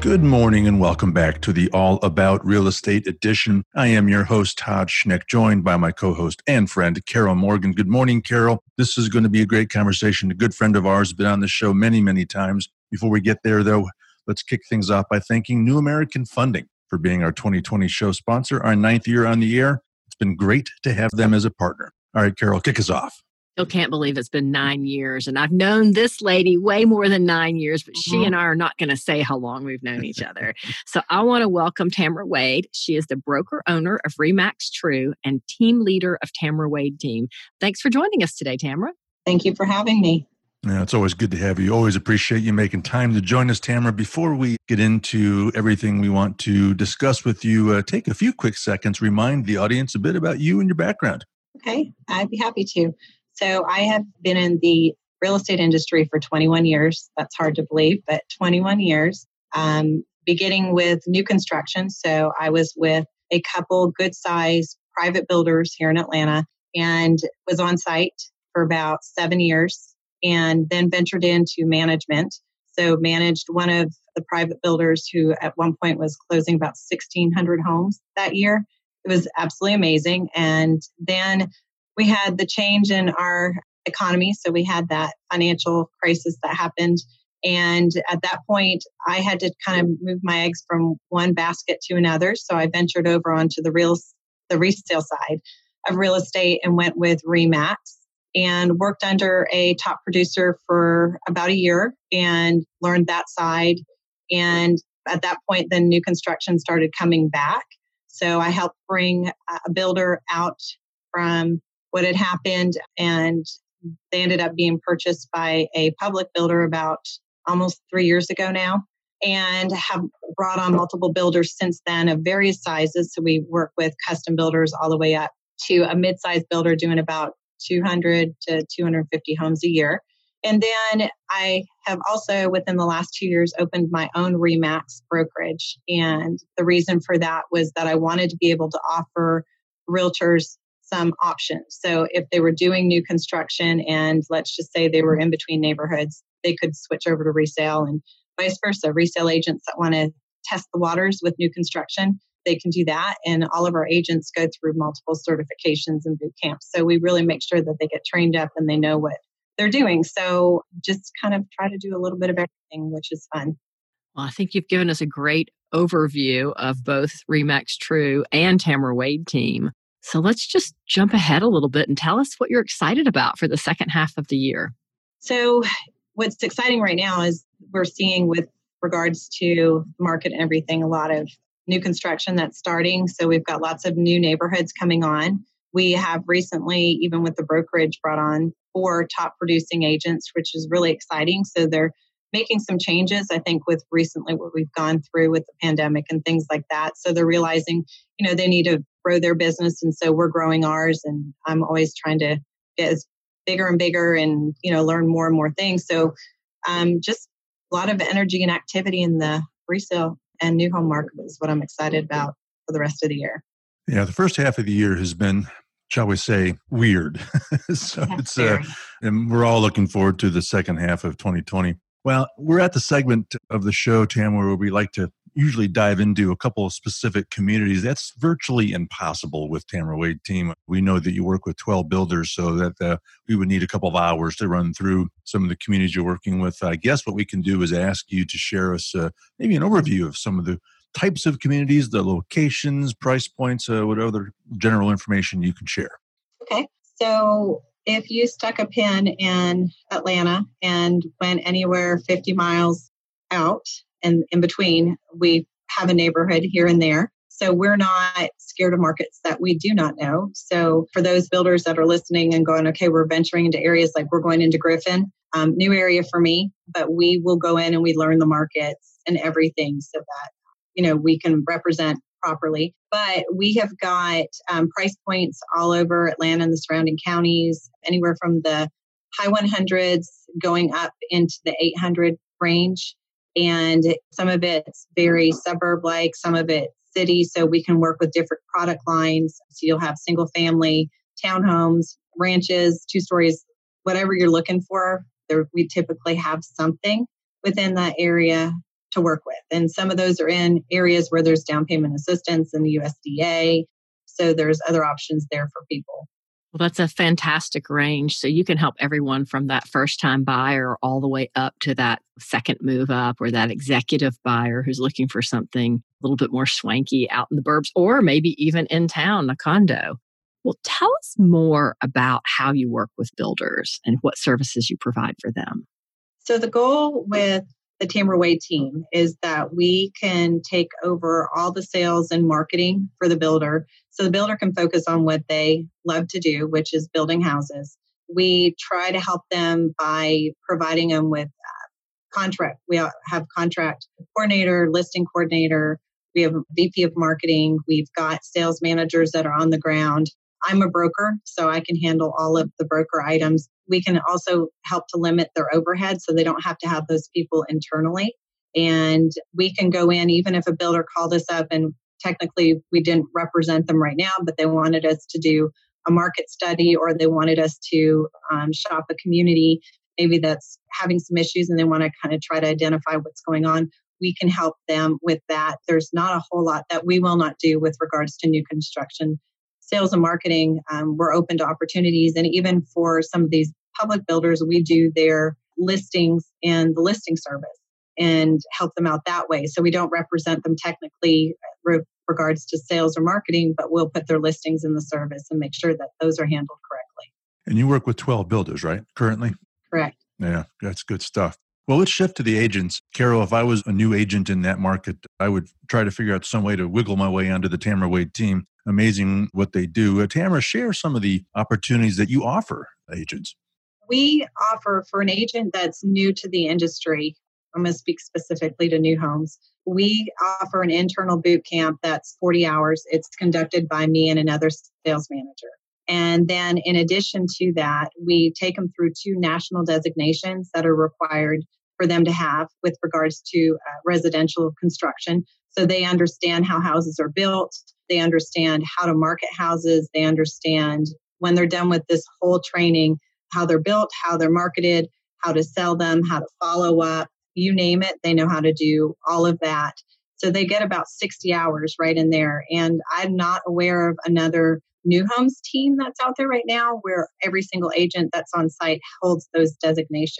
Good morning and welcome back to the All About Real Estate edition. I am your host, Todd Schnick, joined by my co host and friend, Carol Morgan. Good morning, Carol. This is going to be a great conversation. A good friend of ours has been on the show many, many times. Before we get there, though, let's kick things off by thanking New American Funding for being our 2020 show sponsor, our ninth year on the air. It's been great to have them as a partner. All right, Carol, kick us off still can't believe it's been nine years. And I've known this lady way more than nine years, but she and mm-hmm. I are not going to say how long we've known each other. so I want to welcome Tamara Wade. She is the broker owner of Remax True and team leader of Tamara Wade Team. Thanks for joining us today, Tamara. Thank you for having me. Yeah, it's always good to have you. Always appreciate you making time to join us, Tamara. Before we get into everything we want to discuss with you, uh, take a few quick seconds, remind the audience a bit about you and your background. Okay, I'd be happy to. So I have been in the real estate industry for 21 years. That's hard to believe, but 21 years. Um, beginning with new construction. So I was with a couple good sized private builders here in Atlanta and was on site for about seven years and then ventured into management. So managed one of the private builders who at one point was closing about 1,600 homes that year. It was absolutely amazing. And then we had the change in our economy. So we had that financial crisis that happened. And at that point, I had to kind of move my eggs from one basket to another. So I ventured over onto the real the resale side of real estate and went with Remax and worked under a top producer for about a year and learned that side. And at that point, then new construction started coming back. So I helped bring a builder out from what had happened and they ended up being purchased by a public builder about almost three years ago now and have brought on multiple builders since then of various sizes so we work with custom builders all the way up to a mid-sized builder doing about 200 to 250 homes a year and then I have also, within the last two years, opened my own Remax brokerage. And the reason for that was that I wanted to be able to offer realtors some options. So if they were doing new construction and let's just say they were in between neighborhoods, they could switch over to resale and vice versa. Resale agents that want to test the waters with new construction, they can do that. And all of our agents go through multiple certifications and boot camps. So we really make sure that they get trained up and they know what they're doing. So just kind of try to do a little bit of everything, which is fun. Well, I think you've given us a great overview of both Remax True and Tamara Wade team. So let's just jump ahead a little bit and tell us what you're excited about for the second half of the year. So, what's exciting right now is we're seeing with regards to market and everything a lot of new construction that's starting. So, we've got lots of new neighborhoods coming on. We have recently, even with the brokerage, brought on four top producing agents, which is really exciting. So, they're making some changes i think with recently what we've gone through with the pandemic and things like that so they're realizing you know they need to grow their business and so we're growing ours and i'm always trying to get as bigger and bigger and you know learn more and more things. So um, just a lot of energy and activity in the resale and new home market is what i'm excited about for the rest of the year. Yeah the first half of the year has been shall we say weird. So it's uh, and we're all looking forward to the second half of 2020 well, we're at the segment of the show, Tam, where we like to usually dive into a couple of specific communities. That's virtually impossible with Tamara Wade team. We know that you work with 12 builders, so that uh, we would need a couple of hours to run through some of the communities you're working with. I guess what we can do is ask you to share us uh, maybe an overview of some of the types of communities, the locations, price points, uh, what other general information you can share. Okay. So if you stuck a pin in Atlanta and went anywhere 50 miles out and in between, we have a neighborhood here and there. So we're not scared of markets that we do not know. So for those builders that are listening and going, okay, we're venturing into areas like we're going into Griffin, um, new area for me, but we will go in and we learn the markets and everything so that you know we can represent properly. But we have got um, price points all over Atlanta and the surrounding counties, anywhere from the high 100s going up into the 800 range. And some of it's very suburb like, some of it city. So we can work with different product lines. So you'll have single family, townhomes, ranches, two stories, whatever you're looking for. There, we typically have something within that area to work with. And some of those are in areas where there's down payment assistance and the USDA. So there's other options there for people. Well, that's a fantastic range. So you can help everyone from that first time buyer all the way up to that second move up or that executive buyer who's looking for something a little bit more swanky out in the burbs or maybe even in town, a condo. Well, tell us more about how you work with builders and what services you provide for them. So, the goal with the Tamara Wade team is that we can take over all the sales and marketing for the builder so the builder can focus on what they love to do, which is building houses. We try to help them by providing them with uh, contract. We have contract coordinator, listing coordinator, we have VP of marketing, we've got sales managers that are on the ground. I'm a broker, so I can handle all of the broker items. We can also help to limit their overhead so they don't have to have those people internally. And we can go in, even if a builder called us up and technically we didn't represent them right now, but they wanted us to do a market study or they wanted us to um, shop a community maybe that's having some issues and they want to kind of try to identify what's going on we can help them with that. There's not a whole lot that we will not do with regards to new construction sales and marketing um, we're open to opportunities and even for some of these public builders, we do their listings in the listing service and help them out that way. So we don't represent them technically with regards to sales or marketing, but we'll put their listings in the service and make sure that those are handled correctly. And you work with 12 builders, right? Currently? Correct. Yeah, that's good stuff. Well, let's shift to the agents. Carol, if I was a new agent in that market, I would try to figure out some way to wiggle my way onto the Tamara Wade team. Amazing what they do. Uh, Tamara, share some of the opportunities that you offer agents we offer for an agent that's new to the industry, I'm going to speak specifically to new homes. We offer an internal boot camp that's 40 hours. It's conducted by me and another sales manager. And then, in addition to that, we take them through two national designations that are required for them to have with regards to uh, residential construction. So they understand how houses are built, they understand how to market houses, they understand when they're done with this whole training, how they're built, how they're marketed, how to sell them, how to follow up, you name it, they know how to do all of that. So they get about 60 hours right in there. And I'm not aware of another new homes team that's out there right now where every single agent that's on site holds those designations.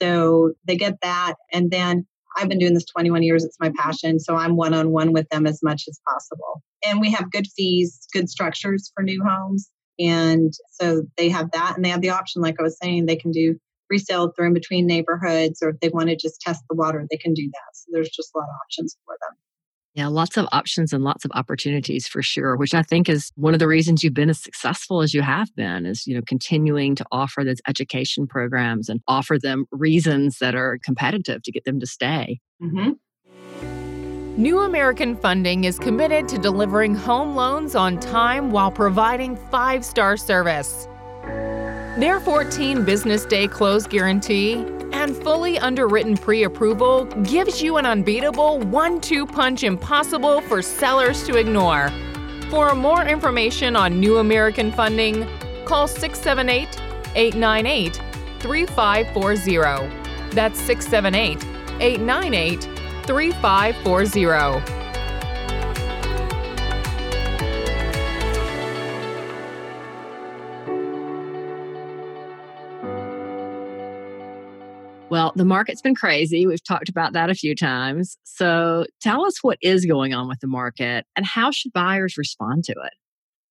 So they get that. And then I've been doing this 21 years. It's my passion. So I'm one on one with them as much as possible. And we have good fees, good structures for new homes. And so they have that and they have the option, like I was saying, they can do resale through in between neighborhoods, or if they want to just test the water, they can do that. So there's just a lot of options for them. Yeah, lots of options and lots of opportunities for sure, which I think is one of the reasons you've been as successful as you have been is, you know, continuing to offer those education programs and offer them reasons that are competitive to get them to stay. Mm-hmm. New American Funding is committed to delivering home loans on time while providing five star service. Their 14 business day close guarantee and fully underwritten pre approval gives you an unbeatable one two punch impossible for sellers to ignore. For more information on New American Funding, call 678 898 3540. That's 678 898 3540. The market's been crazy. We've talked about that a few times. So tell us what is going on with the market and how should buyers respond to it?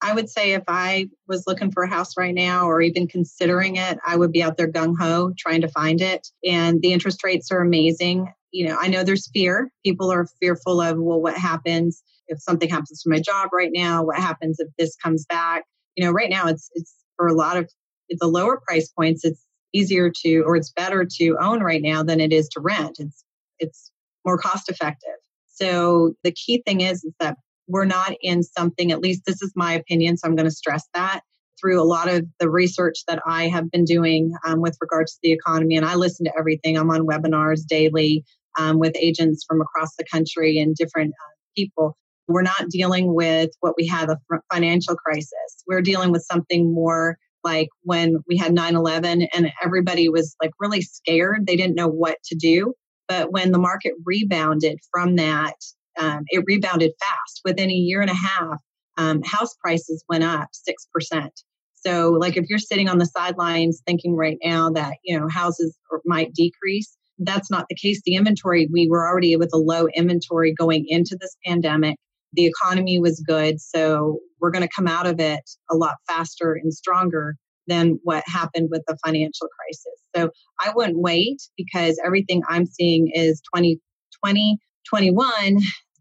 I would say if I was looking for a house right now or even considering it, I would be out there gung ho trying to find it. And the interest rates are amazing. You know, I know there's fear. People are fearful of, well, what happens if something happens to my job right now? What happens if this comes back? You know, right now it's it's for a lot of the lower price points, it's easier to or it's better to own right now than it is to rent. It's it's more cost effective. So the key thing is is that we're not in something, at least this is my opinion, so I'm going to stress that through a lot of the research that I have been doing um, with regards to the economy. And I listen to everything. I'm on webinars daily um, with agents from across the country and different uh, people. We're not dealing with what we had a financial crisis. We're dealing with something more like when we had 9 11 and everybody was like really scared. They didn't know what to do. But when the market rebounded from that, um, it rebounded fast. Within a year and a half, um, house prices went up 6%. So, like if you're sitting on the sidelines thinking right now that, you know, houses might decrease, that's not the case. The inventory, we were already with a low inventory going into this pandemic. The economy was good. So, we're going to come out of it a lot faster and stronger than what happened with the financial crisis. So, I wouldn't wait because everything I'm seeing is 2020, 21,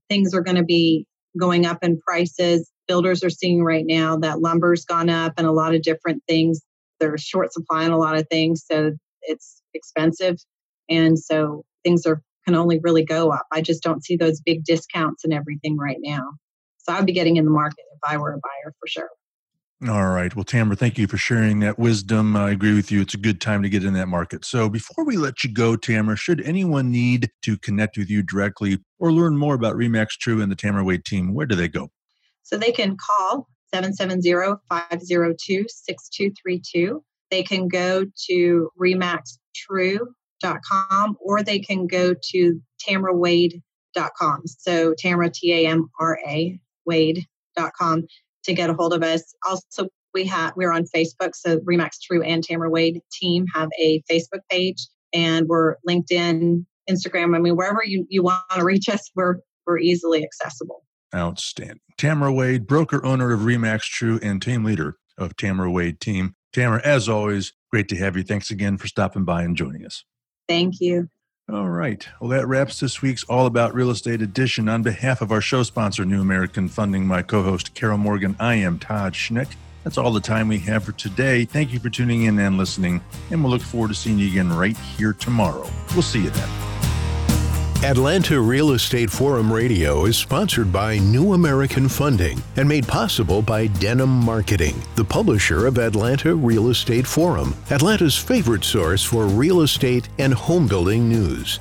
things are going to be going up in prices builders are seeing right now that lumber's gone up and a lot of different things. There's short supply on a lot of things, so it's expensive. And so things are can only really go up. I just don't see those big discounts and everything right now. So I'd be getting in the market if I were a buyer for sure. All right. Well, Tamara, thank you for sharing that wisdom. I agree with you. It's a good time to get in that market. So, before we let you go, Tamara, should anyone need to connect with you directly or learn more about Remax True and the Tamara Wade team, where do they go? So they can call 770-502-6232. They can go to remaxtrue.com or they can go to tamarawade.com. So T-A-M-R-A, Wade.com to get a hold of us. Also, we have we're on Facebook, so Remax True and Tamara Wade team have a Facebook page, and we're LinkedIn, Instagram. I mean, wherever you, you want to reach us, we're we're easily accessible. Outstanding. Tamara Wade, broker owner of Remax True and team leader of Tamara Wade team. Tamara, as always, great to have you. Thanks again for stopping by and joining us. Thank you. All right. Well, that wraps this week's All About Real Estate edition. On behalf of our show sponsor, New American Funding, my co host, Carol Morgan, I am Todd Schnick. That's all the time we have for today. Thank you for tuning in and listening, and we'll look forward to seeing you again right here tomorrow. We'll see you then. Atlanta Real Estate Forum Radio is sponsored by New American Funding and made possible by Denim Marketing, the publisher of Atlanta Real Estate Forum, Atlanta's favorite source for real estate and home building news.